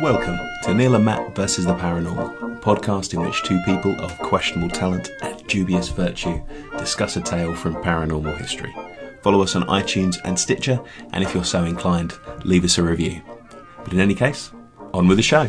Welcome to Neil and Matt versus the Paranormal, podcast in which two people of questionable talent and dubious virtue discuss a tale from paranormal history. Follow us on iTunes and Stitcher, and if you're so inclined, leave us a review. But in any case, on with the show.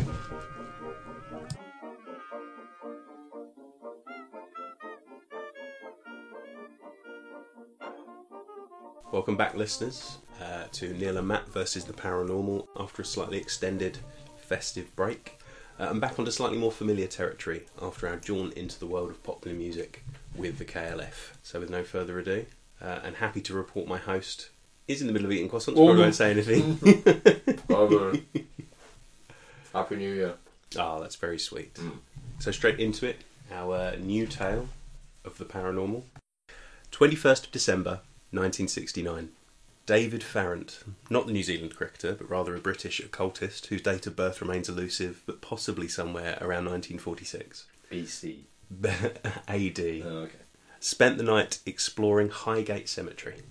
Welcome back, listeners, uh, to Neil and Matt versus the Paranormal after a slightly extended festive break. Uh, I'm back onto slightly more familiar territory after our jaunt into the world of popular music with the KLF. So, with no further ado, uh, and happy to report my host is in the middle of eating croissants, Oh. probably won't say anything. Brother. Happy New Year. Ah, that's very sweet. Mm. So straight into it, our new tale of the paranormal. 21st of December, 1969. David Farrant, not the New Zealand cricketer, but rather a British occultist whose date of birth remains elusive, but possibly somewhere around 1946. BC. AD. Oh, okay. spent the night exploring Highgate Cemetery.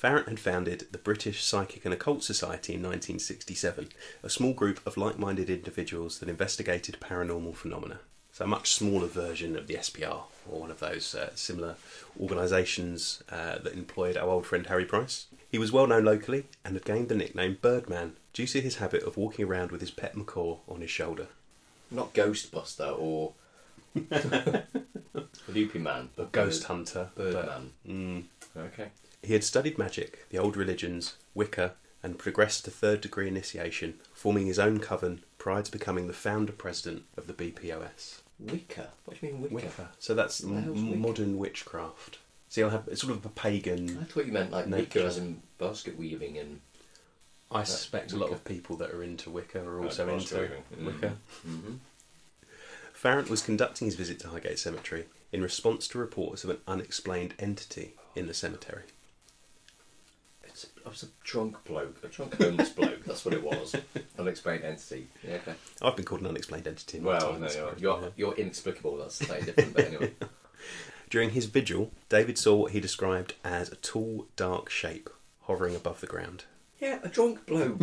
Farrant had founded the British Psychic and Occult Society in 1967, a small group of like minded individuals that investigated paranormal phenomena. So, a much smaller version of the SPR, or one of those uh, similar organisations uh, that employed our old friend Harry Price. He was well known locally and had gained the nickname Birdman due to his habit of walking around with his pet macaw on his shoulder. Not Ghostbuster or Loopy Man, but Ghost hunter. but- Birdman. Mm, Okay. He had studied magic, the old religions, Wicca, and progressed to third degree initiation, forming his own coven prior to becoming the founder president of the BPOS. Wicca. What do you mean Wicca? Wicca. So that's What the hell's m- modern witchcraft. So you'll have it's sort of a pagan. I thought you meant like Nature. Wicca as in basket weaving and. I suspect a lot of people that are into Wicca are also into weaving. Mm. Wicca. Mm-hmm. Farrant was conducting his visit to Highgate Cemetery in response to reports of an unexplained entity in the cemetery. It's, I was a drunk bloke, a drunk homeless bloke. That's what it was. Unexplained entity. Yeah, okay. I've been called an unexplained entity. in my Well, time, no, you're, you're, you're inexplicable. That's slightly different, but anyway. During his vigil, David saw what he described as a tall, dark shape hovering above the ground. Yeah, a drunk bloke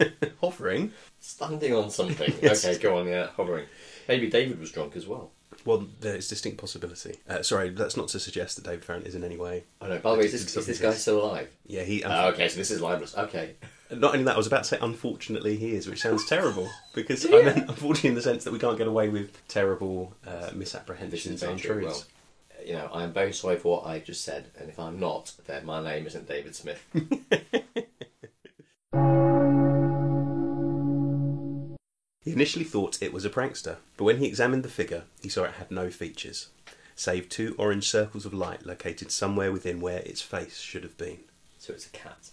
Hovering? standing on something. Yes. Okay, go on. Yeah, hovering. Maybe David was drunk as well. Well, there's distinct possibility. Uh, sorry, that's not to suggest that David Farrant is in any way. I know. By the way, is this, is this guy still alive? Yeah, he. Ah, okay, so this is libelous. Okay. Not only that, I was about to say, unfortunately, he is, which sounds terrible because I meant unfortunately in the sense that we can't get away with terrible uh, misapprehensions and untruths. Well, you know, I'm very sorry for what I just said, and if I'm not, then my name isn't David Smith. He initially thought it was a prankster, but when he examined the figure, he saw it had no features, save two orange circles of light located somewhere within where its face should have been. so it's a cat.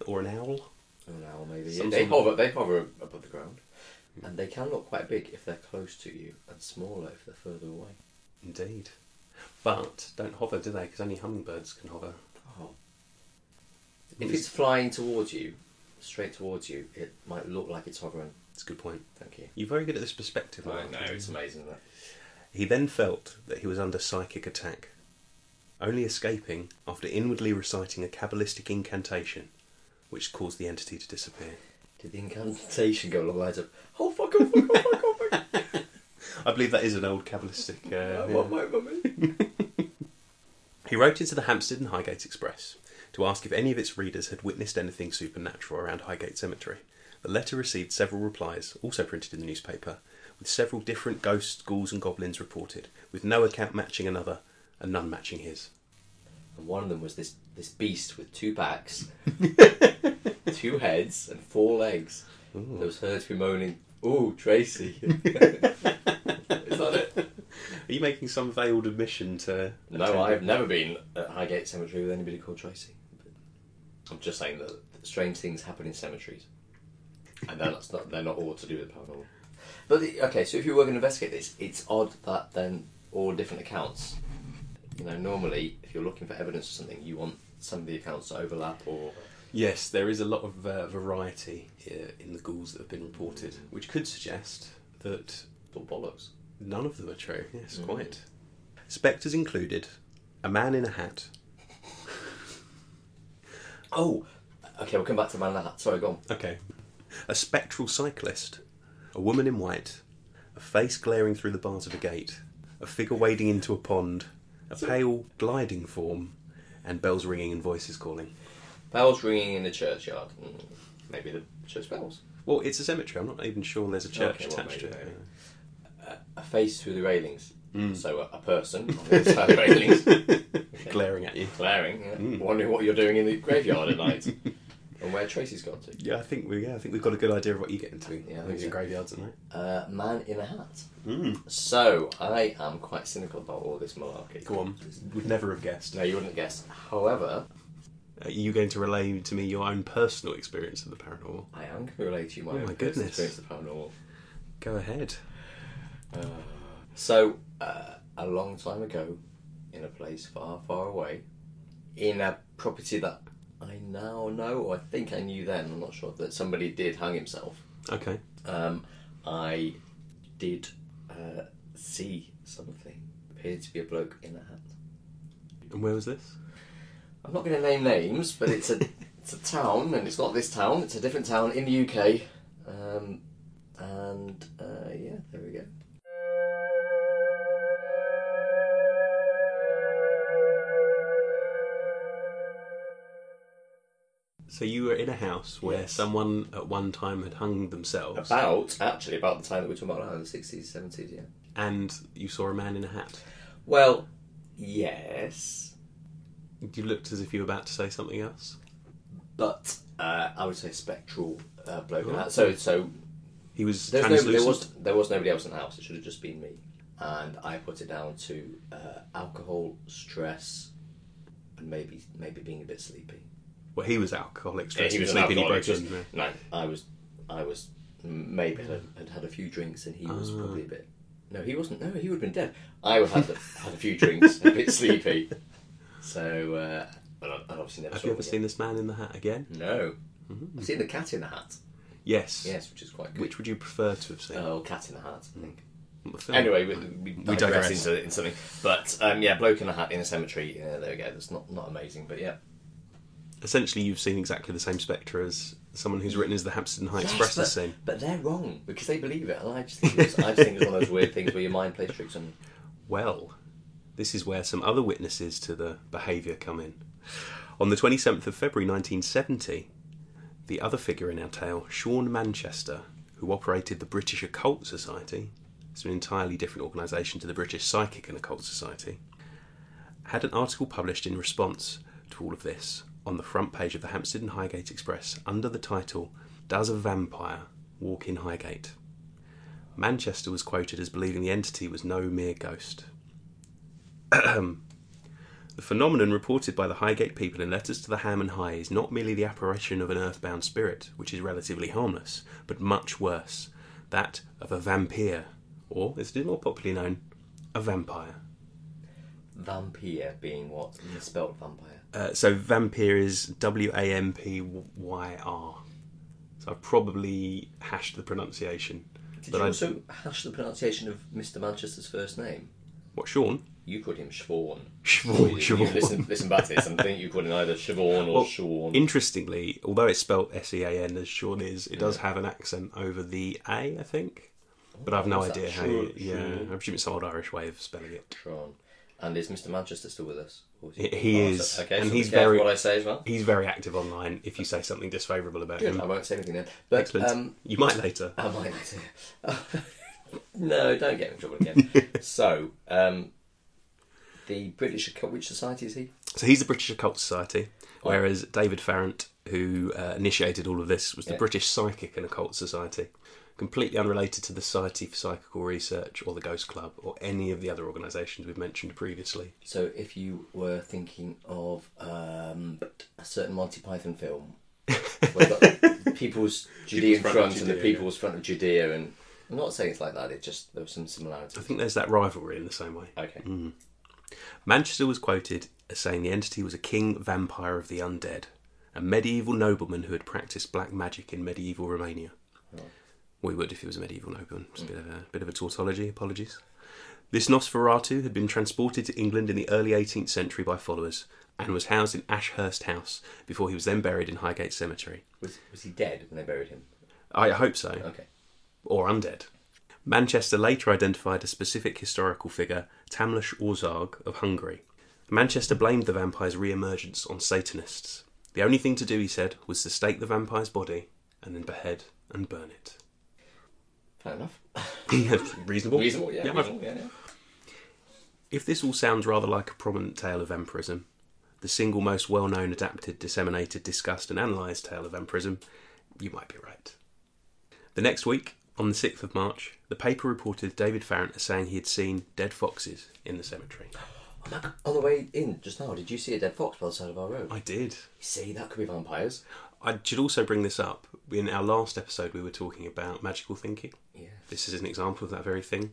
or an owl? Or an owl, maybe. Some they sort hover. They hover above the ground, hmm. and they can look quite big if they're close to you, and smaller if they're further away. Indeed. But don't hover, do they? Because only hummingbirds can hover. Oh. If it's flying towards you, straight towards you, it might look like it's hovering. It's a good point. Thank you. You're very good at this perspective. I know it's amazing. Isn't? He then felt that he was under psychic attack, only escaping after inwardly reciting a Kabbalistic incantation, which caused the entity to disappear. Did the incantation go along the lines of "Oh fuck off, fuck off, fuck off"? Fuck. I believe that is an old Kabbalistic. Uh, I yeah. my mummy. He wrote into the Hampstead and Highgate Express to ask if any of its readers had witnessed anything supernatural around Highgate Cemetery. The letter received several replies, also printed in the newspaper, with several different ghosts, ghouls, and goblins reported, with no account matching another and none matching his. And one of them was this this beast with two backs, two heads, and four legs. Ooh. That was heard to be moaning, "Ooh, Tracy." Is that it? Are you making some veiled admission to? No. I've never been at Highgate Cemetery with anybody called Tracy. I'm just saying that strange things happen in cemeteries, and they're not, they're not all to do with paranormal. But the, okay, so if you were going to investigate this, it's odd that then all different accounts. You know, normally if you're looking for evidence of something, you want some of the accounts to overlap or Yes, there is a lot of uh, variety in the ghouls that have been reported, which could suggest that Or bollocks. none of them are true. Yes, Mm. quite. Spectres included a man in a hat. Oh, okay. We'll come back to the man in a hat. Sorry, go on. Okay. A spectral cyclist, a woman in white, a face glaring through the bars of a gate, a figure wading into a pond, a pale gliding form, and bells ringing and voices calling. Bells ringing in the churchyard. Mm, maybe the church bells. Well, it's a cemetery. I'm not even sure there's a church Okay, well, attached to maybe, it. A face through the railings. Mm. So a, a person on the other side of the railings, Glaring at you. glaring, yeah, Mm. wondering what you're doing in the graveyard at night, and where Tracy's got to. Yeah, I think we. Yeah, I think we've got a good idea of what you get into. Yeah, I think Things in so. graveyards at. Uh, man in a hat. Mm. So I am quite cynical about all this malarkey. Go on. Would never have guessed. No, you wouldn't guess. However, Are you going to relay to me your own personal experience of the paranormal? I am going to relate to you my Oh own my personal goodness. experience of the paranormal. Go ahead. So, uh, a long time ago, in a place far, far away, in a property that I now know, or I think I knew then, I'm not sure, that somebody did hang himself, Okay. um, I did uh, see something. Appeared to be a bloke in a hat. And where was this? I'm not going to name names, but it's a it's a town, and it's not this town. It's a different town in the UK, um, and uh, yeah, there we So you were in a house where Yes. someone at one time had hung themselves, About actually about the time that we're talking about now, the sixties, seventies, yeah. and you saw a man in a hat. Well, yes, You looked as if you were about to say something else. but uh, I would say spectral uh, bloke. in Oh. that. So so He was there's no, there was there was nobody else in the house. It should have just been me, and I put it down to uh, alcohol, stress, and maybe maybe being a bit sleepy. Well, he was alcoholic, Yeah, he was sleeping. He broke in. No, I was, I was maybe had, had had a few drinks and he was Ah. probably a bit. No, he wasn't. No, he would have been dead. I would have had, had a few drinks, a bit sleepy. So, uh, but I, I obviously never Have you ever seen this man in the hat again? No, I've seen the cat in the hat. Yes. Yes, which is quite good. Which would you prefer to have seen? Oh, cat in the hat. I think. What film? Anyway, we, we, digress, digress. into in something. But um, yeah, bloke in a hat in a cemetery. Yeah, there we go. That's not not amazing, but yeah. Essentially, you've seen exactly the same spectre as someone who's written as the Hampstead High Express but, has seen. but they're wrong because they believe it, and I just think it's, I just think it's one of those weird things where your mind plays tricks on you. Well, this is where some other witnesses to the behaviour come in. On the 27th of February 1970, the other figure in our tale, Sean Manchester, who operated the British Occult Society, it's an entirely different organisation to the British Psychic and Occult Society, had an article published in response to all of this on the front page of the Hampstead and Highgate Express under the title Does a Vampire Walk in Highgate? Manchester was quoted as believing the entity was no mere ghost. the phenomenon reported by the Highgate people in letters to the Ham and High is not merely the apparition of an earthbound spirit, which is relatively harmless, but much worse that of a vampire, or, as it is more popularly known, a vampire. Vampire being what? Misspelled vampire. Uh, so vampire is W A M P Y R. So I've probably hashed the pronunciation. Did But you I- also hash the pronunciation of Mr. Manchester's first name? What, Sean? You called him Siobhan. Siobhan, You- You listen, listen back to this and think you called him either Siobhan or Well, Sean. Interestingly, although it's spelt S E A N as Sean is, it does have an accent over the A, I think. But I've no idea how. You, yeah, Sean. I presume it's some old Irish way of spelling it. Sean. And is Mr. Manchester still with us? He- he Oh, is, so- Okay, and so he's very- what I say as well. He's very active online. If you say something disfavourable about Good, him, I won't say anything then. But um, you might later. I might no, don't get me in trouble again. so, um, the British Occult- which society is he? So he's the British Occult Society, whereas David Farrant, who uh, initiated all of this, was the Yeah. British Psychic and Occult Society. Completely unrelated to the Society for Psychical Research or the Ghost Club or any of the other organisations we've mentioned previously. So, if you were thinking of um, a certain Monty Python film, where you've got people's Judean front front, of and the Judea, people's front of Judea, and I'm not saying it's like that. It just there was some similarities. I think there's that rivalry in the same way. Okay. Manchester was quoted as saying the entity was a king vampire of the undead, a medieval nobleman who had practiced black magic in medieval Romania. We would if he was a medieval nobleman. It's a bit of a bit of a tautology. Apologies. This Nosferatu had been transported to England in the early 18th century by followers and was housed in Ashurst House before he was then buried in Highgate Cemetery. Was was he dead when they buried him? I hope so. Okay. or undead. Manchester later identified a specific historical figure, Tamlish Orzag of Hungary. Manchester blamed the vampire's re-emergence on Satanists. The only thing to do, he said, was to stake the vampire's body and then behead and burn it. Fair enough. Reasonable. Reasonable, yeah. Yeah, reasonable, yeah, yeah. If this all sounds rather like a prominent tale of vampirism, the single most well known, adapted, disseminated, discussed, and analysed tale of vampirism, you might be right. The next week, on the 6th of March, the paper reported David Farrant as saying he had seen dead foxes in the cemetery. On the way in just now, did you see a dead fox by the side of our road? I did. You see, that could be vampires. I should also bring this up. In our last episode, we were talking about magical thinking. Yeah. This is an example of that very thing.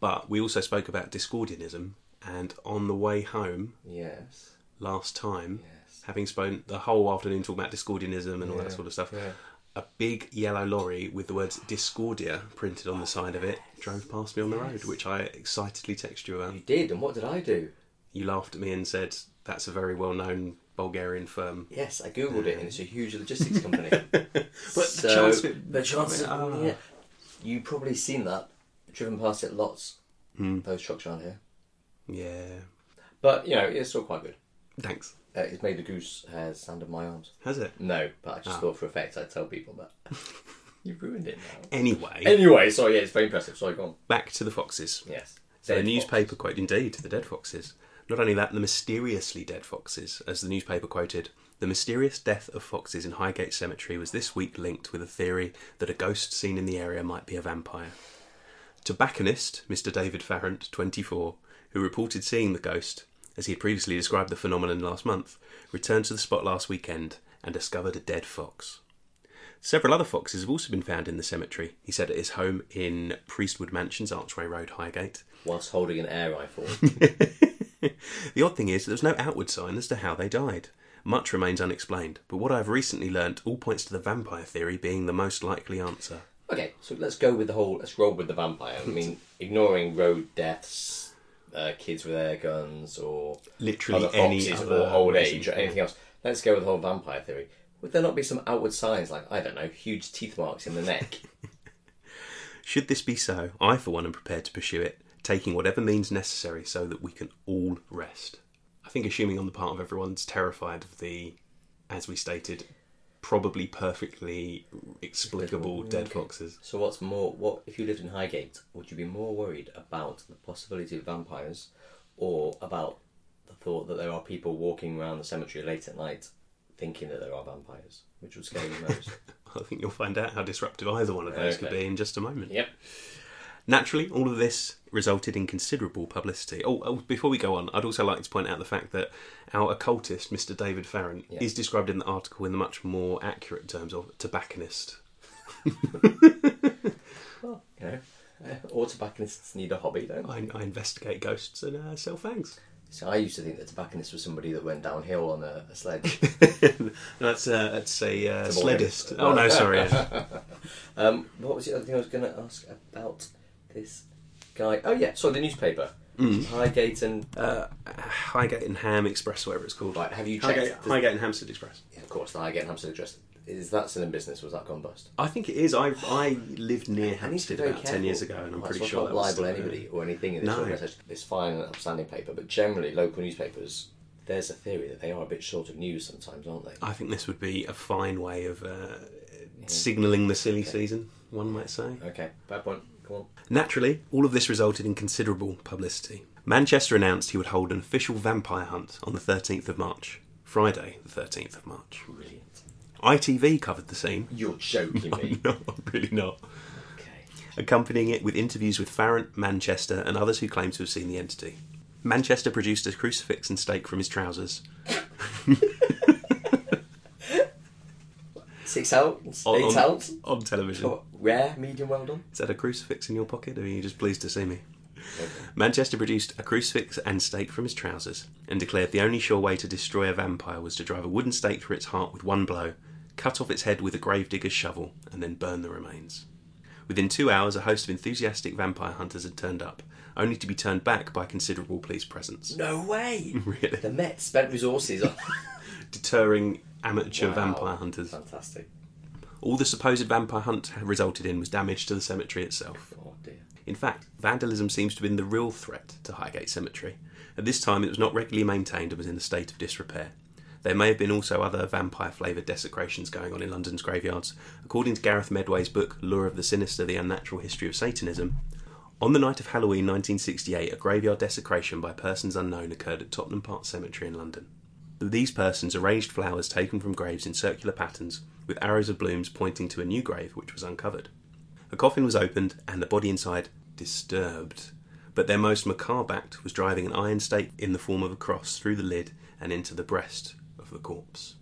But we also spoke about Discordianism, and on the way home Yes. last time, Yes. having spent the whole afternoon talking about Discordianism and all Yeah, that sort of stuff, yeah. a big yellow lorry with the words Discordia printed on the oh, side of it drove past me on the road, which I excitedly texted you about. You did, and what did I do? You laughed at me and said, That's a very well known Bulgarian firm. Yes, I googled it, and it's a huge logistics company. But so, the chance of it- the chances, Ah. yeah. You probably seen that, driven past it lots. Hmm. Those trucks around here, Yeah. but you know it's still quite good. Thanks. Uh, it's made the goose hairs stand on my arms. Has it? No, but I just Ah. thought for effect I'd tell people that. You've ruined it now. Anyway, Anyway, sorry, yeah, it's very impressive. Sorry, go on. back to the foxes. Yes. So the newspaper foxes. quote, indeed, the dead foxes. Not only that, the mysteriously dead foxes, as the newspaper quoted, the mysterious death of foxes in Highgate Cemetery was this week linked with a theory that a ghost seen in the area might be a vampire. Tobacconist Mr. David Farrant, 24, who reported seeing the ghost, as he had previously described the phenomenon last month, returned to the spot last weekend and discovered a dead fox. Several other foxes have also been found in the cemetery, he said at his home in Priestwood Mansions, Archway Road, Highgate. Whilst holding an air rifle. The odd thing is, there's no outward sign as to how they died. Much remains unexplained, but what I have recently learnt all points to the vampire theory being the most likely answer. okay, so let's go with the whole. Let's roll with the vampire. I mean, ignoring road deaths, uh, kids with air guns, or Literally other any other or old reason. age, or anything else. Let's go with the whole vampire theory. Would there not be some outward signs, like I don't know, huge teeth marks in the neck? Should this be so, I for one am prepared to pursue it, taking whatever means necessary so that we can all rest. I think assuming on the part of everyone's terrified of the, as we stated, probably perfectly explicable dead foxes. So what's more? What if you lived in Highgate? Would you be more worried about the possibility of vampires, or about the thought that there are people walking around the cemetery late at night, thinking that there are vampires? Which would scare you most? I think you'll find out how disruptive either one of those could be in just a moment. yep. Naturally, all of this resulted in considerable publicity. Oh, oh, before we go on, I'd also like to point out the fact that our occultist, Mr. David Farrant, Yeah. is described in the article in the much more accurate terms of tobacconist. Well, you know, uh, all tobacconists need a hobby, don't they? I, I investigate ghosts and uh, sell fangs. So I used to think that tobacconist was somebody that went downhill on a, a sledge. that's uh, that's a uh, It's a ball sledist. Oh no, sorry. um, what was the other thing I was going to ask about this guy? Oh yeah, so the newspaper, Mm. Highgate and uh, Highgate and Ham Express, whatever it's called. right. Have you checked? Highgate, Highgate and Hampstead Express. Yeah, of course, the Highgate and Hampstead Express. Is that still in business? Was that gone bust? I think it is. I I lived near I need to be Hampstead about ten years ago, and I'm Right, pretty so sure can't that was libel still there. anybody or anything in this No. organisation. It's fine and upstanding paper, but generally local newspapers. There's a theory that they are a bit short of news sometimes, aren't they? I think this would be a fine way of uh, signalling the silly season, one might say. Okay, bad point. Naturally, all of this resulted in considerable publicity. Manchester announced he would hold an official vampire hunt on the 13th of March, Friday, the 13th of March. Brilliant. ITV covered the scene. You're joking me. No, I'm really not. okay. Accompanying it with interviews with Farrant, Manchester, and others who claim to have seen the entity. Manchester produced a crucifix and stake from his trousers. Six ounce, On- eight on- ounce. On television. Oh, rare, medium, well done. Is that a crucifix in your pocket, or are you just pleased to see me? Manchester produced a crucifix and stake from his trousers and declared the only sure way to destroy a vampire was to drive a wooden stake through its heart with one blow, cut off its head with a gravedigger's shovel, and then burn the remains. Within two hours, a host of enthusiastic vampire hunters had turned up, only to be turned back by considerable police presence, No way. Really? The Met spent resources on deterring amateur Wow. vampire hunters. Fantastic. All the supposed vampire hunt had resulted in was damage to the cemetery itself. Oh dear. In fact, vandalism seems to have been the real threat to Highgate Cemetery. At this time, it was not regularly maintained and was in a state of disrepair. There may have been also other vampire flavoured desecrations going on in London's graveyards. According to Gareth Medway's book, Lure of the Sinister The Unnatural History of Satanism, on the night of Halloween 1968, a graveyard desecration by persons unknown occurred at Tottenham Park Cemetery in London. These persons arranged flowers taken from graves in circular patterns, with arrows of blooms pointing to a new grave which was uncovered. A coffin was opened and the body inside disturbed, but their most macabre act was driving an iron stake in the form of a cross through the lid and into the breast of the corpse.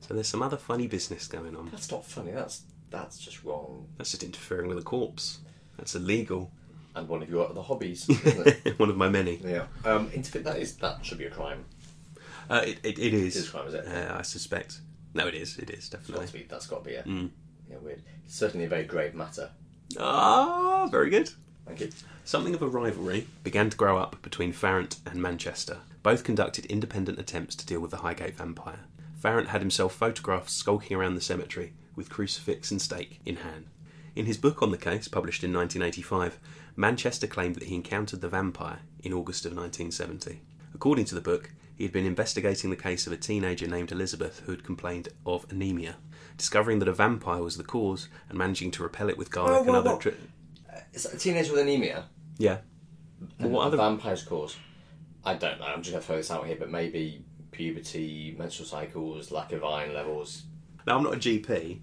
So there's some other funny business going on. That's not funny. That's that's just wrong. That's just interfering with a corpse. That's illegal. And one of your other hobbies, isn't it? One of my many. yeah. Um, interfere, that is that should be a crime. Uh, it, it, it is. It is crime, is it? Uh, I suspect. No, it is. It is It's got definitely. be, that's got to be a Mm. yeah, weird. It's certainly a very grave matter. Ah, very good. Thank you. Something of a rivalry began to grow up between Farrant and Manchester. Both conducted independent attempts to deal with the Highgate vampire. Farrant had himself photographed skulking around the cemetery with crucifix and stake in hand. In his book on the case, published in 1985, Manchester claimed that he encountered the vampire in August of 1970. According to the book, he had been investigating the case of a teenager named Elizabeth who had complained of anemia. Discovering that a vampire was the cause and managing to repel it with garlic Oh, and whoa, other. whoa. Tri- Is that a teenager with anemia? yeah. Well, what other vampire's cause? I don't know. I'm just going to throw this out here, but maybe puberty, menstrual cycles, lack of iron levels. Now, I'm not a GP,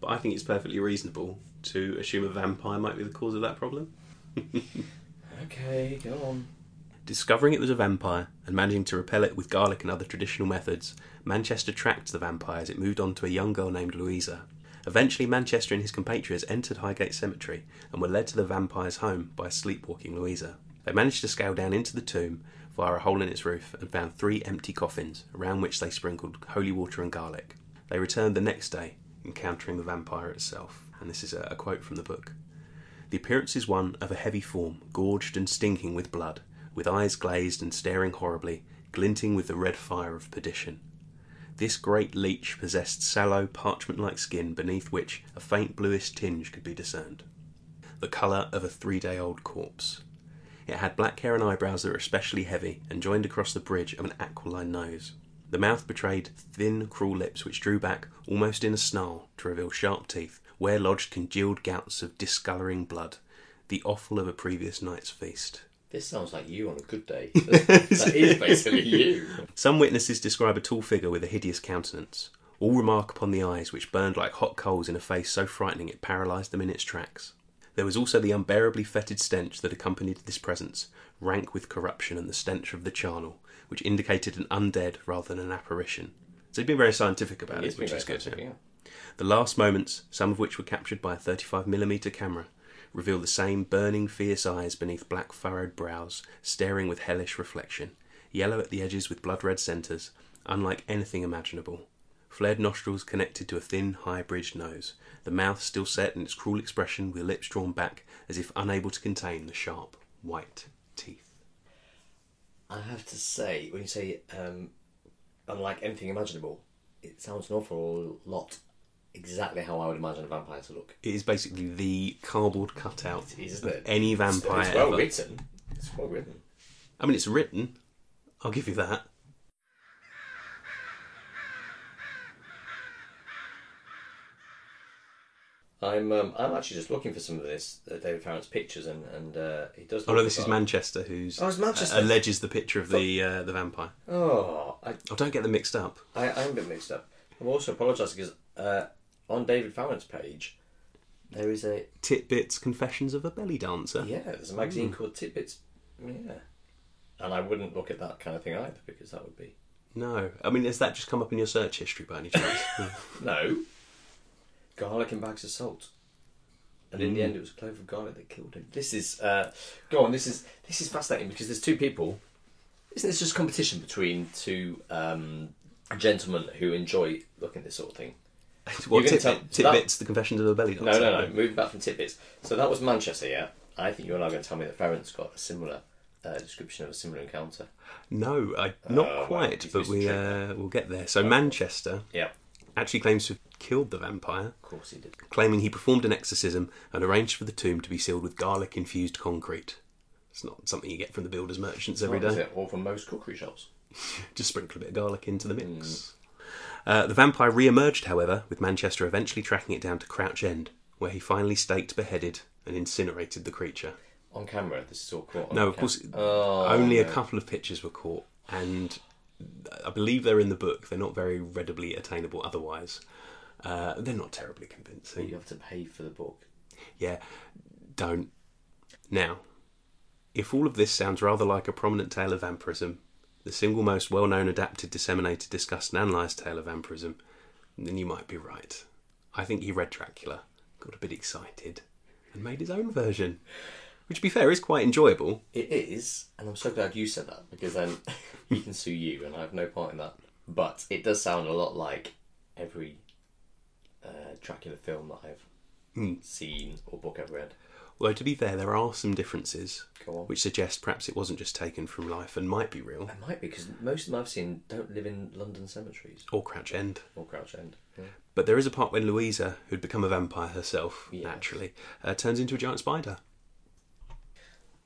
but I think it's perfectly reasonable to assume a vampire might be the cause of that problem. Okay, go on. Discovering it was a vampire and managing to repel it with garlic and other traditional methods, Manchester tracked the vampire as it moved on to a young girl named Louisa. Eventually, Manchester and his compatriots entered Highgate Cemetery and were led to the vampire's home by a sleepwalking Louisa. They managed to scale down into the tomb via a hole in its roof and found three empty coffins, around which they sprinkled holy water and garlic. They returned the next day, encountering the vampire itself. And this is a, a quote from the book. The appearance is one of a heavy form, gorged and stinking with blood, with eyes glazed and staring horribly, glinting with the red fire of perdition. This great leech possessed sallow, parchment like skin beneath which a faint bluish tinge could be discerned. The colour of a three day old corpse. It had black hair and eyebrows that were especially heavy and joined across the bridge of an aquiline nose. The mouth betrayed thin, cruel lips which drew back almost in a snarl to reveal sharp teeth, where lodged congealed gouts of discolouring blood, the offal of a previous night's feast. This sounds like you on a good day. that is basically you. Some witnesses describe a tall figure with a hideous countenance. All remark upon the eyes, which burned like hot coals in a face so frightening it paralysed them in its tracks. There was also the unbearably fetid stench that accompanied this presence, rank with corruption and the stench of the charnel, which indicated an undead rather than an apparition. So he's been very scientific about It's it, which is very good. fantastic, yeah. yeah. The last moments, some of which were captured by a 35mm camera, reveal the same burning, fierce eyes beneath black furrowed brows, staring with hellish reflection, yellow at the edges with blood red centres, unlike anything imaginable. Flared nostrils connected to a thin, high bridged nose, the mouth still set in its cruel expression with lips drawn back as if unable to contain the sharp, white teeth. I have to say, when you say um, unlike anything imaginable, it sounds an awful lot exactly how I would imagine a vampire to look. It is basically the cardboard cutout It is, isn't it? of any vampire. It's, well ever. written. It's well written. I mean, it's written. I'll give you that. I'm um, I'm actually just looking for some of this uh, David Farrant's pictures, and and uh, he does. Oh no, look this is about- Manchester who's Oh, it's Manchester. uh, alleges the picture of the uh, the vampire. Oh, I, Oh, don't get them mixed up. I I'm a bit mixed up. I'm also apologising because uh, on David Farrant's page there is a Titbits Confessions of a Belly Dancer. yeah, there's a magazine called Tidbits. Yeah, and I wouldn't look at that kind of thing either because that would be No, I mean, has that just come up in your search history by any chance? no garlic and bags of salt. and in the Mm. end, it was a clove of garlic that killed him. This is uh, go on. This is this is fascinating because there's two people. Isn't this just competition between two um, gentlemen who enjoy looking at this sort of thing? What, tit, tell- tidbits, the confessions of a belly dancer? No, no, no. Moving back from tidbits. So that was Manchester, yeah. I think you're are going to tell me that Farrant's got a similar uh, description of a similar encounter. No, I, not Oh, wow. quite, He's but we uh, we'll get there. So Manchester Yeah, actually claims to have killed the vampire, of course he did. claiming he performed an exorcism and arranged for the tomb to be sealed with garlic infused concrete. It's not something you get from the builders merchants every day, What is it? Or from most cookery shops. Just sprinkle a bit of garlic into the mix. Mm. Uh, the vampire re-emerged, however, with Manchester eventually tracking it down to Crouch End, where he finally staked, beheaded, and incinerated the creature. On camera, this is all caught. On No, of course, Oh, only a couple of pictures were caught, and I believe they're in the book. They're not very readily attainable otherwise. Uh, they're not terribly convincing. You have to pay for the book. Yeah, don't. Now, if all of this sounds rather like a prominent tale of vampirism, the single most well known adapted, disseminated, discussed, and analysed tale of vampirism, then you might be right. I think he read Dracula, got a bit excited, and made his own version. Which, to be fair, is quite enjoyable. It is, and I'm so glad you said that because then he can sue you, and I have no part in that. But it does sound a lot like every uh, Dracula film that I've Hmm. seen or book I've read. Although, to be fair, there are some differences Go on. which suggest perhaps it wasn't just taken from life and might be real. It might be because most of them I've seen don't live in London cemeteries Or Crouch End. or Crouch End. Yeah. But there is a part when Louisa, who'd become a vampire herself, Yes. naturally, uh, turns into a giant spider.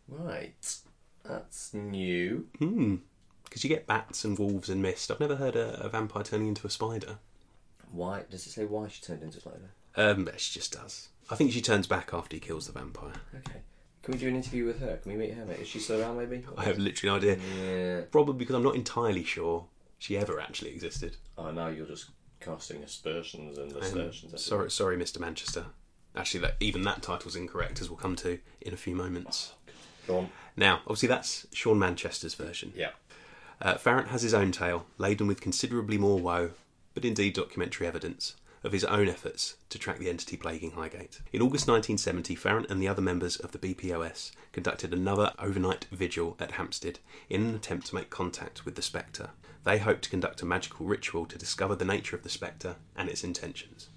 Right, that's new. Hmm. Because you get bats and wolves and mist. I've never heard a, a vampire turning into a spider. Why does it say why she turned into a spider? Um, but she just does. I think she turns back after he kills the vampire. Okay. Can we do an interview with her? Can we meet her, mate? Is she still around, maybe? I have literally no idea. Yeah. Probably because I'm not entirely sure she ever actually existed. Oh, now you're just casting aspersions and Um, sorry, sorry, Mr. Manchester. Actually, that, even that title's incorrect, as we'll come to in a few moments. Go on. Now, obviously, that's Sean Manchester's version. Yeah. Uh, Farrant has his own tale, laden with considerably more woe, but indeed documentary evidence, of his own efforts to track the entity plaguing Highgate. In August 1970, Farrant and the other members of the BPOS conducted another overnight vigil at Hampstead in an attempt to make contact with the Spectre. They hoped to conduct a magical ritual to discover the nature of the Spectre and its intentions.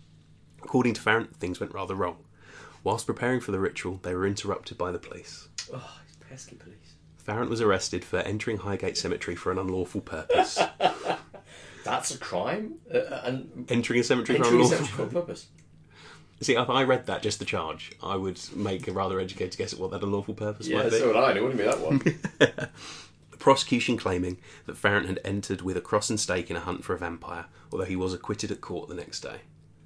According to Farrant, things went rather wrong. Whilst preparing for the ritual, they were interrupted by the police. Oh, pesky police. Farrant was arrested for entering Highgate Cemetery for an unlawful purpose. That's a crime? Uh, and entering a cemetery for entering a cemetery for purpose? See, if I read that, just the charge, I would make a rather educated guess at what that unlawful purpose Yeah, might be. so would I. and It wouldn't be that one. The prosecution claiming that Farrant had entered with a cross and stake in a hunt for a vampire, although he was acquitted at court the next day.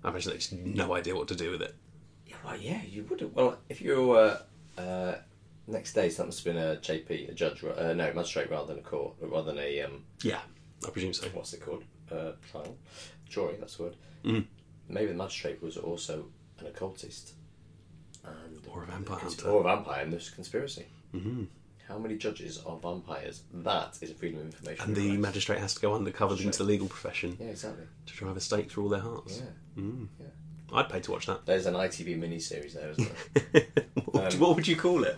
I imagine they just had no idea what to do with it. yeah, well, yeah, you would have. Well, if you're uh, uh, next day, so that must have been a JP, a judge, uh, no, magistrate rather than a court, rather than a um, Yeah, I presume so. what's it called? Uh, trial, jury. That's the word. Mm. Maybe the magistrate was also an occultist, and Or a vampire hunter. or a vampire, in this conspiracy. hmm How many judges are vampires? That is a freedom of information. And the magistrate has to go undercover into the legal profession Yeah, exactly. to drive a stake through all their hearts. Yeah. Mm. Yeah. I'd pay to watch that. There's an ITV miniseries there, isn't there? what, Um, what would you call it?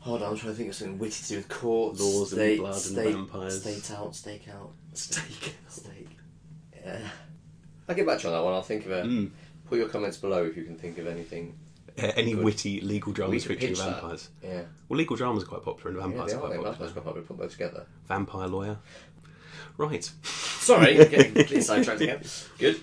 Hold on, I'm trying to think of something witty to do with courts, Laws and state, blood and vampires. State out, stake out, stake, stake. Yeah. I'll get back to you on that one. I'll think of it. Mm. Put your comments below if you can think of anything. Uh, any Good. witty legal dramas featuring pitch that. vampires? Yeah, Well, legal dramas are quite popular, and yeah vampires they are are. quite popular. Vampires quite popular. Put those together. Vampire lawyer. Right. Sorry, getting completely sidetracked again. Good.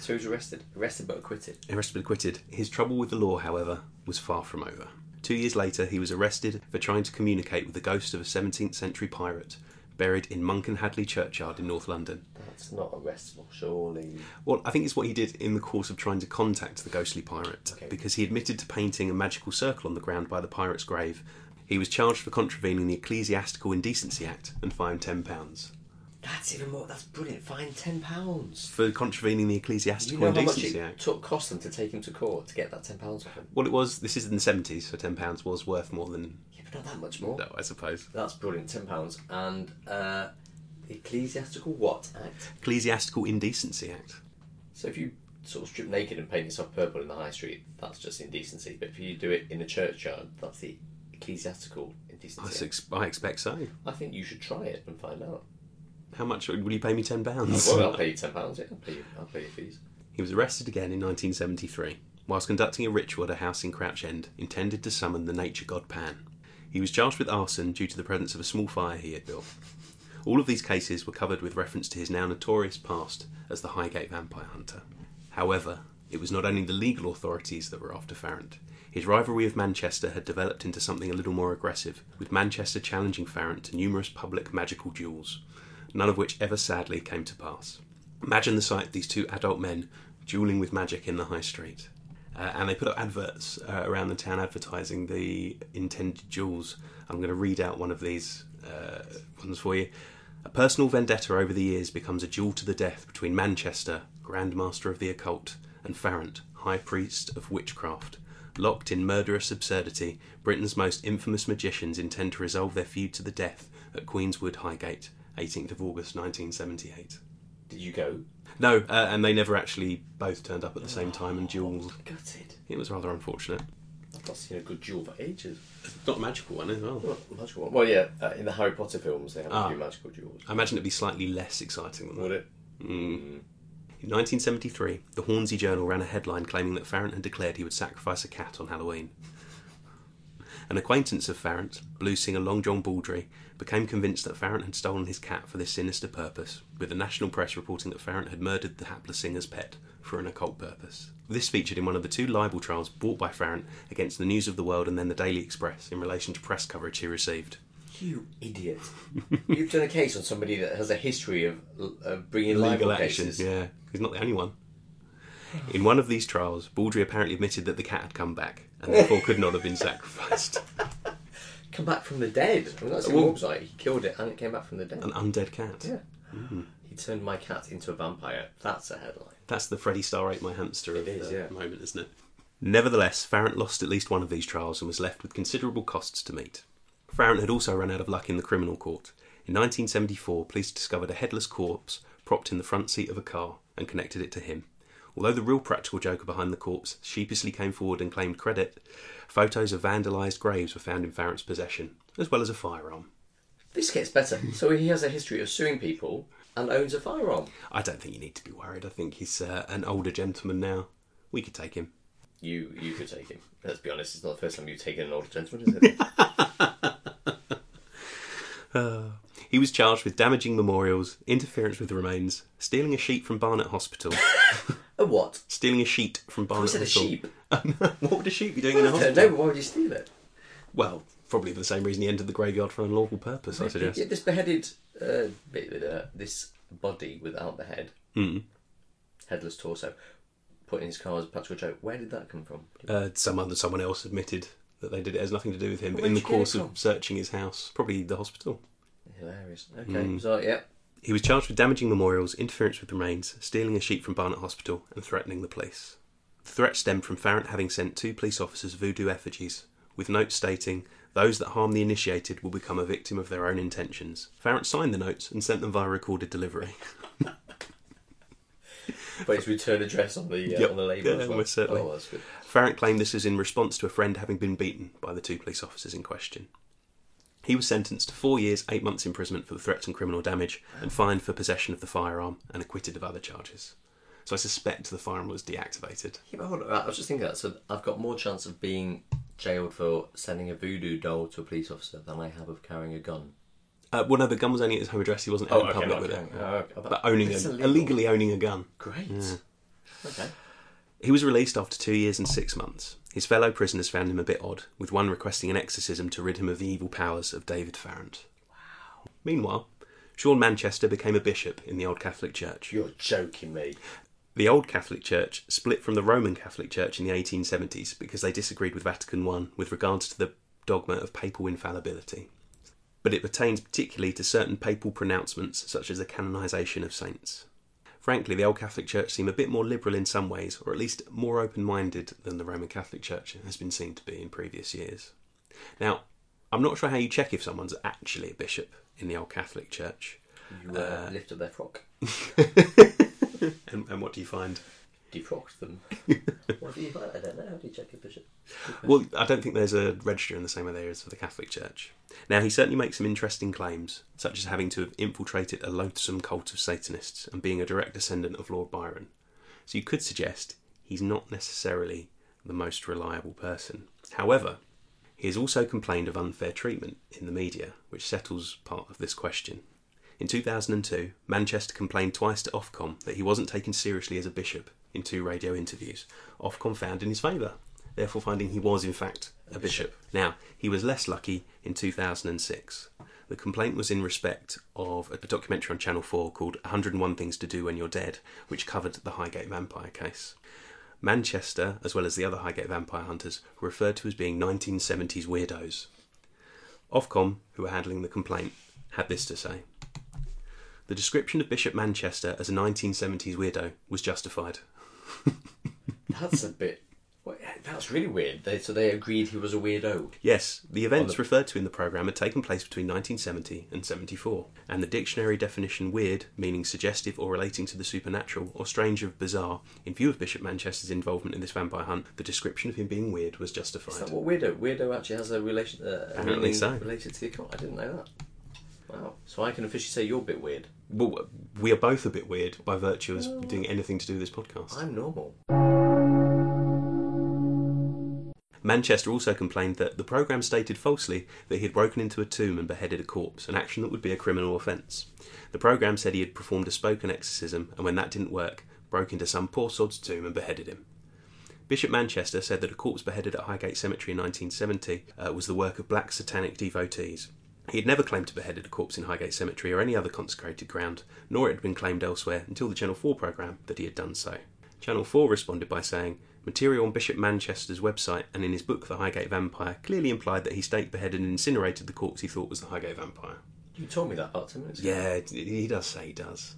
So he was arrested, arrested but acquitted. Arrested but acquitted. His trouble with the law, however, was far from over. Two years later, he was arrested for trying to communicate with the ghost of a 17th century pirate buried in Monken Hadley churchyard in North London. That's not arrestable, surely. Well, I think it's what he did in the course of trying to contact the ghostly pirate, Okay. because he admitted to painting a magical circle on the ground by the pirate's grave. He was charged for contravening the Ecclesiastical Indecency Act and fined £10. That's even more. That's brilliant. Fine, ten pounds. For contravening the You Ecclesiastical know how much Indecency it Act. took cost them to take him to court to get that ten pounds off him? Well, it was, this is in the 70s, so £10 was worth more than, Yeah, but not that much more. no, I suppose. That's brilliant. Ten pounds and uh, Ecclesiastical what act? Ecclesiastical Indecency Act. So if you sort of strip naked and paint yourself purple in the high street, that's just indecency. But if you do it in a churchyard, that's the ecclesiastical I, indecency. ex- I expect so. I think you should try it and find out. How much will you pay me? Ten pounds. Oh, well, I'll pay you ten pounds. Yeah, I'll pay you. I'll pay your fees. He was arrested again in 1973 whilst conducting a ritual at a house in Crouch End intended to summon the nature god Pan. He was charged with arson due to the presence of a small fire he had built. All of these cases were covered with reference to his now notorious past as the Highgate vampire hunter. However, it was not only the legal authorities that were after Farrant. His rivalry with Manchester had developed into something a little more aggressive, with Manchester challenging Farrant to numerous public magical duels, none of which ever sadly came to pass. Imagine the sight of these two adult men dueling with magic in the high street. Uh, and they put up adverts uh, around the town advertising the intended duels. I'm going to read out one of these uh, ones for you. A personal vendetta over the years becomes a duel to the death between Manchester, Grand Master of the Occult, and Farrant, High Priest of Witchcraft. Locked in murderous absurdity, Britain's most infamous magicians intend to resolve their feud to the death at Queenswood Highgate, 18th of August 1978. Did you go? No, uh, and they never actually both turned up at the same time and duelled. Gutted. It was rather unfortunate. I've not seen a good duel for ages. Not a magical one as well. Well, magical one. Well, yeah. Uh, in the Harry Potter films, they have Ah. a few magical duels. I imagine it'd be slightly less exciting than that. Would it? Mm. In 1973, the Hornsey Journal ran a headline claiming that Farrant had declared he would sacrifice a cat on Halloween. An acquaintance of Farrant, blues singer Long John Baldry, became convinced that Farrant had stolen his cat for this sinister purpose, with the national press reporting that Farrant had murdered the hapless singer's pet for an occult purpose. This featured in one of the two libel trials brought by Farrant against the News of the World and then the Daily Express in relation to press coverage he received. You idiot. You've done a case on somebody that has a history of, of bringing legal libel action. cases. Yeah, he's not the only one. In one of these trials, Baldry apparently admitted that the cat had come back and therefore could not have been sacrificed. Come back from the dead. I mean, that's Well- what it was like. He killed it and it came back from the dead. An undead cat. Yeah. Hmm. He turned my cat into a vampire. That's a headline. That's the Freddie Starr ate my hamster of It is, the yeah. moment, isn't it? Nevertheless, Farrant lost at least one of these trials and was left with considerable costs to meet. Farrant had also run out of luck in the criminal court. In 1974, police discovered a headless corpse propped in the front seat of a car and connected it to him. Although the real practical joker behind the corpse sheepishly came forward and claimed credit, photos of vandalised graves were found in Farrant's possession, as well as a firearm. This gets better. So he has a history of suing people and owns a firearm. I don't think you need to be worried. I think he's uh, an older gentleman now. We could take him. You you could take him. Let's be honest, it's not the first time you've taken an older gentleman, is it? He was charged with damaging memorials, interference with remains, stealing a sheet from Barnet Hospital, a what? stealing a sheet from I Barnet said a sheep. what would a sheep be doing in a I don't hospital? know, but why would you steal it? Well, probably for the same reason he entered the graveyard for an unlawful purpose, I suggest. Yeah, this beheaded uh, bit, uh, this body without the head, Mm. headless torso, put in his car as a practical joke. Where did that come from? Uh, some other, someone else admitted that they did it. It has nothing to do with him. But Where'd in the you get it course from? of searching his house, probably the hospital. Hilarious. Okay, Mm. so yeah, He was charged with damaging memorials, interference with remains, stealing a sheep from Barnet Hospital, and threatening the police. The threat stemmed from Farrant having sent two police officers voodoo effigies, with notes stating, Those that harm the initiated will become a victim of their own intentions. Farrant signed the notes and sent them via recorded delivery. but his return address on the uh, Yep. on the label Yeah, as well. most certainly. Oh, that's good. Farrant claimed this is in response to a friend having been beaten by the two police officers in question. He was sentenced to four years, eight months imprisonment for the threats and criminal damage, and fined for possession of the firearm and acquitted of other charges. So I suspect the firearm was deactivated. Yeah, but hold on, I was just thinking that. So I've got more chance of being jailed for sending a voodoo doll to a police officer than I have of carrying a gun. Uh, well, no, the gun was only at his home address. He wasn't out in public not with it. oh, okay. But owning This a, is illegal. illegally owning a gun. Great. Okay. He was released after two years and six months. His fellow prisoners found him a bit odd, with one requesting an exorcism to rid him of the evil powers of David Farrant. Wow. Meanwhile, Sean Manchester became a bishop in the Old Catholic Church. You're joking me. The Old Catholic Church split from the Roman Catholic Church in the 1870s because they disagreed with Vatican I with regards to the dogma of papal infallibility. But it pertains particularly to certain papal pronouncements, such as the canonisation of saints. Frankly, the Old Catholic Church seem a bit more liberal in some ways, or at least more open minded than the Roman Catholic Church has been seen to be in previous years. Now, I'm not sure how you check if someone's actually a bishop in the Old Catholic Church. You uh, lift up their frock. And, and what do you find? Defrocked them. what do you find? I don't know. How do you check a bishop? Well, I don't think there's a register in the same way there is for the Catholic Church. Now, he certainly makes some interesting claims, such as having to have infiltrated a loathsome cult of Satanists and being a direct descendant of Lord Byron. So you could suggest he's not necessarily the most reliable person. However, he has also complained of unfair treatment in the media, which settles part of this question. In 2002, Manchester complained twice to Ofcom that he wasn't taken seriously as a bishop in two radio interviews. Ofcom found in his favour, therefore finding he was in fact a bishop. Now, he was less lucky in 2006. The complaint was in respect of a documentary on Channel 4 called 101 Things to Do When You're Dead, which covered the Highgate vampire case. Manchester, as well as the other Highgate vampire hunters, were referred to as being 1970s weirdos. Ofcom, who were handling the complaint, had this to say. The description of Bishop Manchester as a 1970s weirdo was justified. That's a bit. Well, that's really weird. They, so they agreed he was a weirdo. Yes, the events the- referred to in the programme had taken place between 1970 and 74, and the dictionary definition weird, meaning suggestive or relating to the supernatural, or strange or bizarre, in view of Bishop Manchester's involvement in this vampire hunt, the description of him being weird was Is justified. that what weirdo? Weirdo actually has a relation. Uh, Apparently so. Related to the occult. I didn't know that. Wow. So I can officially say you're a bit weird. Well, we are both a bit weird by virtue of us doing anything to do with this podcast. I'm normal. Manchester also complained that the programme stated falsely that he had broken into a tomb and beheaded a corpse, an action that would be a criminal offence. The programme said he had performed a spoken exorcism, and when that didn't work, broke into some poor sod's tomb and beheaded him. Bishop Manchester said that a corpse beheaded at Highgate Cemetery in 1970 uh, was the work of black satanic devotees. He had never claimed to beheaded a corpse in Highgate Cemetery or any other consecrated ground, nor it had been claimed elsewhere until the Channel 4 programme that he had done so. Channel 4 responded by saying, Material on Bishop Manchester's website and in his book The Highgate Vampire clearly implied that he stake beheaded and incinerated the corpse he thought was the Highgate Vampire. You told me that about ten minutes ago. Yeah, he does say he does.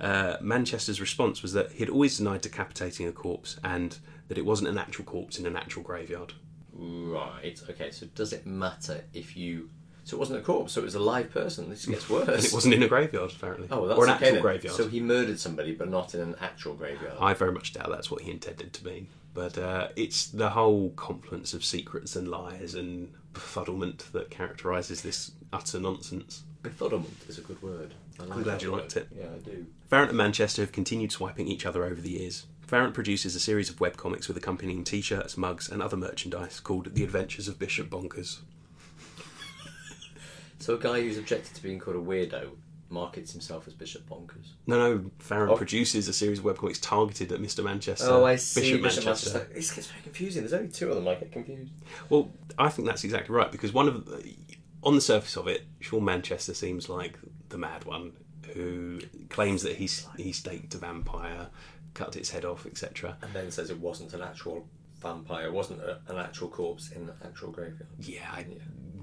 Uh, Manchester's response was that he'd always denied decapitating a corpse and that it wasn't an actual corpse in an actual graveyard. Right. Okay. So does it matter if you? So it wasn't a corpse. So it was a live person. This gets worse. And it wasn't in a graveyard, apparently. Oh, well, that's or an okay actual then. graveyard. So he murdered somebody, but not in an actual graveyard. I very much doubt that's what he intended to mean. But uh, it's the whole confluence of secrets and lies and befuddlement that characterises this utter nonsense. Befuddlement is a good word. I like glad you word. liked it. Yeah, I do. Farrant and Manchester have continued swiping each other over the years. Farrant produces a series of webcomics with accompanying t shirts, mugs, and other merchandise called The Adventures of Bishop Bonkers. So a guy who's objected to being called a weirdo markets himself as Bishop Bonkers. No, no, Farrant Oh. produces a series of webcomics targeted at Mr. Manchester. Oh, I see. Bishop, Manchester. This gets very confusing. There's only two of them. I get confused. Well, I think that's exactly right because one of the, on the surface of it, Sean Manchester seems like the mad one who claims that he's he staked a vampire, cut its head off, etc. And then says it wasn't an actual vampire. It wasn't a, an actual corpse in an actual graveyard. Yeah, I,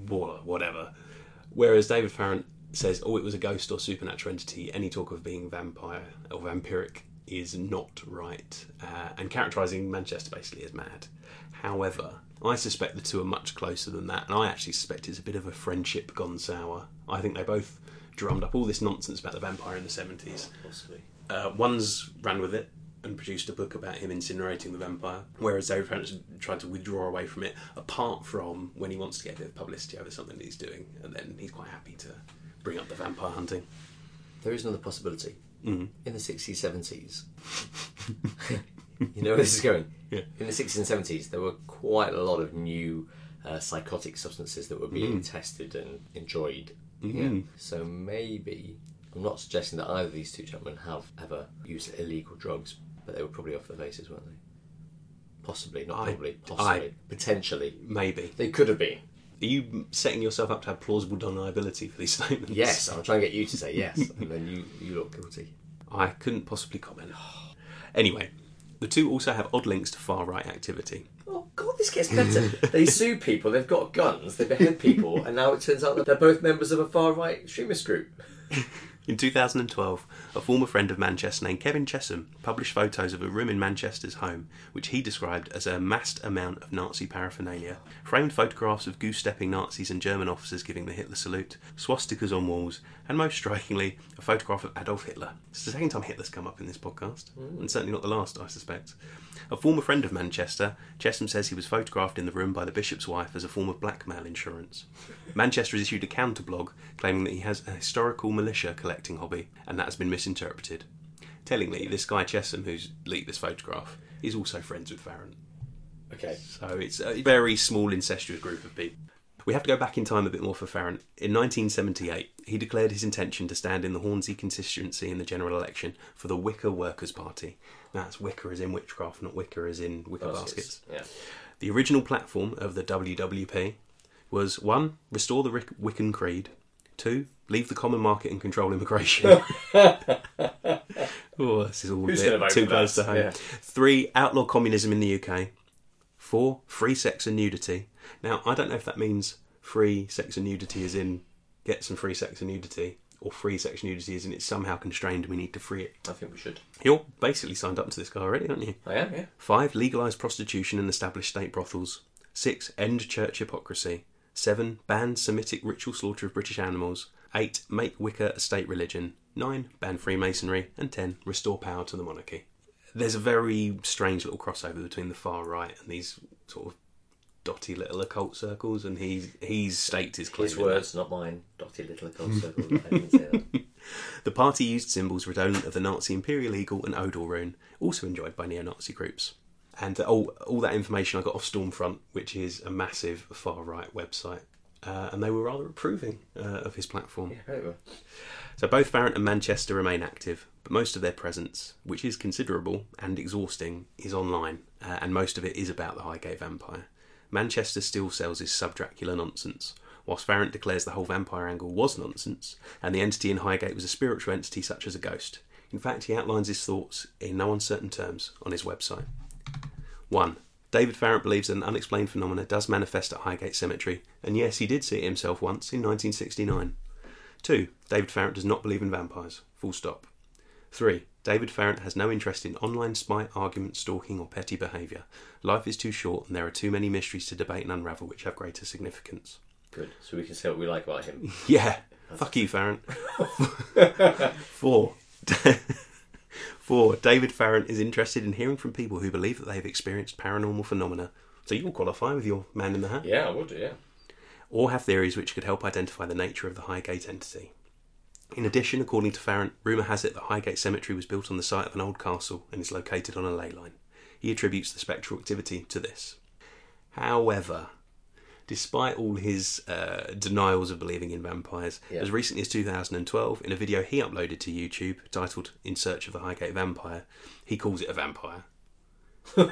wha- whatever. Whereas David Farrant says, "Oh, it was a ghost or supernatural entity." Any talk of being vampire or vampiric is not right, uh, and characterising Manchester basically as mad. However, I suspect the two are much closer than that, and I actually suspect it's a bit of a friendship gone sour. I think they both drummed up all this nonsense about the vampire in the seventies. Possibly. Uh, one's ran with it and produced a book about him incinerating the vampire, whereas David Farrant's tried to withdraw away from it, apart from when he wants to get a bit of publicity over something that he's doing, and then he's quite happy to bring up the vampire hunting. There is another possibility. Mhm. In the 60s, 70s. you know where this is going? Yeah. In the 60s and 70s, there were quite a lot of new uh, psychotic substances that were being Mm. tested and enjoyed. Mhm. Yeah. So maybe, I'm not suggesting that either of these two gentlemen have ever used illegal drugs, but they were probably off their faces, weren't they? Possibly, not I- probably, possibly, potentially. Maybe. They could have been. Are you setting yourself up to have plausible deniability for these statements? Yes, I'm trying to get you to say yes, and then you, you look guilty. I couldn't possibly comment. Anyway, the two also have odd links to far right activity. Oh God, this gets better. they sue people. They've got guns. They behead people, and now it turns out that they're both members of a far right extremist group. In 2012, a former friend of Manchester named Kevin Chesham published photos of a room in Manchester's home, which he described as a massed amount of Nazi paraphernalia. Framed photographs of goose stepping Nazis and German officers giving the Hitler salute, swastikas on walls, and most strikingly, a photograph of Adolf Hitler. It's the second time Hitler's come up in this podcast, and certainly not the last, I suspect. A former friend of Manchester, Chesham says he was photographed in the room by the bishop's wife as a form of blackmail insurance. Manchester has issued a counterblog claiming that he has a historical militaria collecting hobby, and that has been misinterpreted. Tellingly, this guy Chesham, who's leaked this photograph, is also friends with Farrant. Okay. So it's a very small incestuous group of people. We have to go back in time a bit more for Farrant. In 1978, he declared his intention to stand in the Hornsey constituency in the general election for the Wicca Workers' Party. That's Wicca as in witchcraft, not Wicker as in wicker baskets. Yeah. The original platform of the WWP was one, restore the Wiccan Creed, two, leave the common market and control immigration. oh, this is all Who's a bit too close to home. Yeah. Three, outlaw communism in the UK. Four, free sex and nudity. Now, I don't know if that means free sex and nudity is in get some free sex and nudity, or free sex and nudity is in it's somehow constrained and we need to free it. I think we should. You're basically signed up to this guy already, aren't you? I am, yeah. Five, legalise prostitution and establish state brothels. Six, end church hypocrisy. Seven, ban Semitic ritual slaughter of British animals. Eight, make Wicca a state religion. Nine, ban Freemasonry. And ten, restore power to the monarchy. There's a very strange little crossover between the far right and these sort of dotty little occult circles, and he's he's staked his claim. His in that. words, not mine. Dotty little occult circle. I didn't say that. The party used symbols redolent of the Nazi Imperial Eagle and Odal rune, also enjoyed by neo-Nazi groups. And uh, all, all that information I got off Stormfront, which is a massive far-right website. Uh, and they were rather approving uh, of his platform. Yeah. So both Farrant and Manchester remain active, but most of their presence, which is considerable and exhausting, is online, uh, and most of it is about the Highgate vampire. Manchester still sells his sub-Dracula nonsense, whilst Farrant declares the whole vampire angle was nonsense, and the entity in Highgate was a spiritual entity such as a ghost. In fact, he outlines his thoughts in no uncertain terms on his website. 1. David Farrant believes that an unexplained phenomena does manifest at Highgate Cemetery, and yes, he did see it himself once in 1969. 2. David Farrant does not believe in vampires. Full stop. 3. David Farrant has no interest in online spy, argument, stalking, or petty behaviour. Life is too short, and there are too many mysteries to debate and unravel which have greater significance. Good. So we can say what we like about him. Yeah, fuck you, Farrant. 4. Four, David Farrant is interested in hearing from people who believe that they have experienced paranormal phenomena. So you'll qualify with your man in the hat. Yeah, I would do, yeah. or have theories which could help identify the nature of the Highgate entity. In addition, according to Farrant, rumour has it that Highgate Cemetery was built on the site of an old castle and is located on a ley line. He attributes the spectral activity to this. However, despite all his uh, denials of believing in vampires, Yeah. as recently as 2012, in a video he uploaded to YouTube titled In Search of the Highgate Vampire, he calls it a vampire.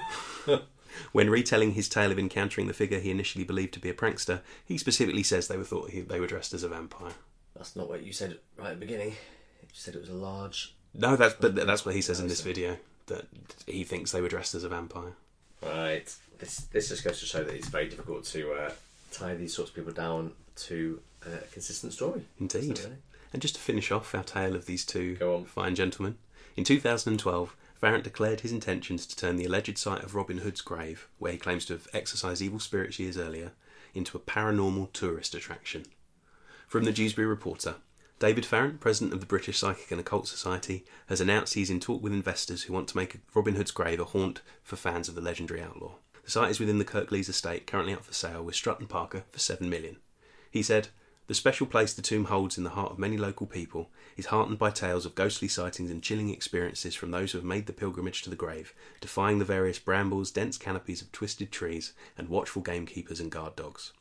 When retelling his tale of encountering the figure he initially believed to be a prankster, he specifically says they were thought he, they were dressed as a vampire. That's not what you said right at the beginning. You said it was a large. No, that's but that's what he says in this video that he thinks they were dressed as a vampire. Right. This this just goes to show that it's very difficult to uh, tie these sorts of people down to a consistent story. Indeed. Really? And just to finish off our tale of these two fine gentlemen, in 2012, Farrant declared his intentions to turn the alleged site of Robin Hood's grave, where he claims to have exorcised evil spirits years earlier, into a paranormal tourist attraction. From the Dewsbury Reporter, David Farrant, president of the British Psychic and Occult Society, has announced he's in talk with investors who want to make Robin Hood's grave a haunt for fans of the legendary outlaw. The site is within the Kirklees estate, currently up for sale with Strutt and Parker for seven million. He said, The special place the tomb holds in the heart of many local people is heartened by tales of ghostly sightings and chilling experiences from those who have made the pilgrimage to the grave, defying the various brambles, dense canopies of twisted trees, and watchful gamekeepers and guard dogs.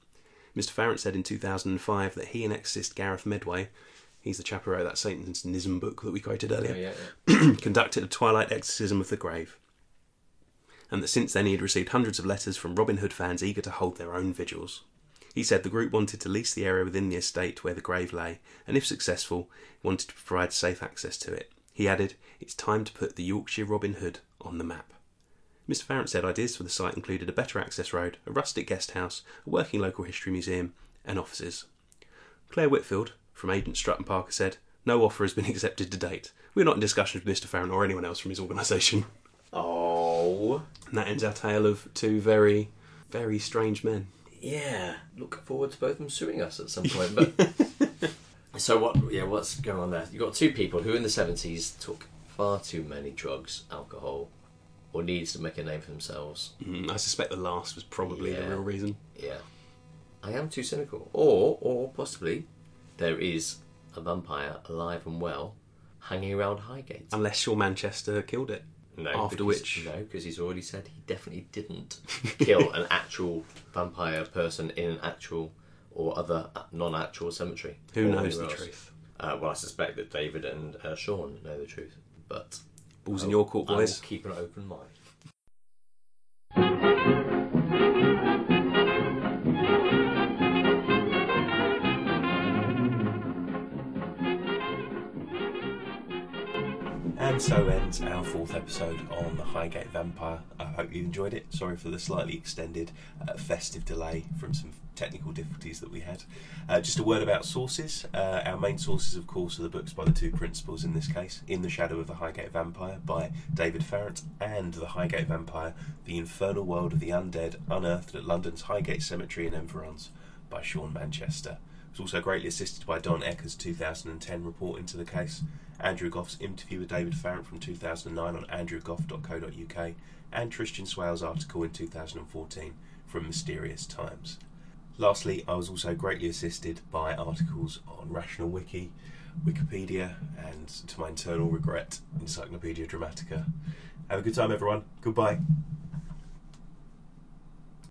Mr. Farrant said in 2005 that he and exorcist Gareth Medway, he's the chap who wrote that Satanism book that we quoted earlier, oh, Yeah, yeah, yeah. conducted a twilight exorcism of the grave, and that since then he had received hundreds of letters from Robin Hood fans eager to hold their own vigils. He said the group wanted to lease the area within the estate where the grave lay, and if successful, wanted to provide safe access to it. He added, It's time to put the Yorkshire Robin Hood on the map. Mr. Farrant said ideas for the site included a better access road, a rustic guest house, a working local history museum, and offices. Claire Whitfield, from Agent Strutt and Parker, said, No offer has been accepted to date. We're not in discussions with Mr. Farrant or anyone else from his organisation. Oh, And that ends our tale of two very, very strange men. yeah. Look forward to both of them suing us at some point. But so what? Yeah, what's going on there? You've got two people who in the seventies took far too many drugs, alcohol, or needs to make a name for themselves. Mm, I suspect the last was probably the real reason. Yeah, I am too cynical. Or, or possibly, there is a vampire alive and well, hanging around Highgate. Unless Sean Manchester killed it. No, After because- which- no, because he's already said he definitely didn't kill an actual vampire person in an actual or other non-actual cemetery. Who knows the else. truth? Uh, well, I suspect that David and uh, Sean know the truth, but Balls in your court, boys. keep an open mind. So ends our fourth episode on the Highgate Vampire. I hope you enjoyed it. Sorry for the slightly extended uh, festive delay from some technical difficulties that we had. Uh, just a word about sources. Uh, our main sources, of course, are the books by the two principals in this case In the Shadow of the Highgate Vampire by David Farrant and The Highgate Vampire The Infernal World of the Undead Unearthed at London's Highgate Cemetery in Environs by Sean Manchester. It was also greatly assisted by Don Ecker's 2010 report into the case, Andrew Goff's interview with David Farrant from 2009 on andrewgoff.co.uk, and Tristan Swale's article in 2014 from Mysterious Times. Lastly, I was also greatly assisted by articles on Rational Wiki, Wikipedia, and to my internal regret, Encyclopedia Dramatica. Have a good time, everyone. Goodbye.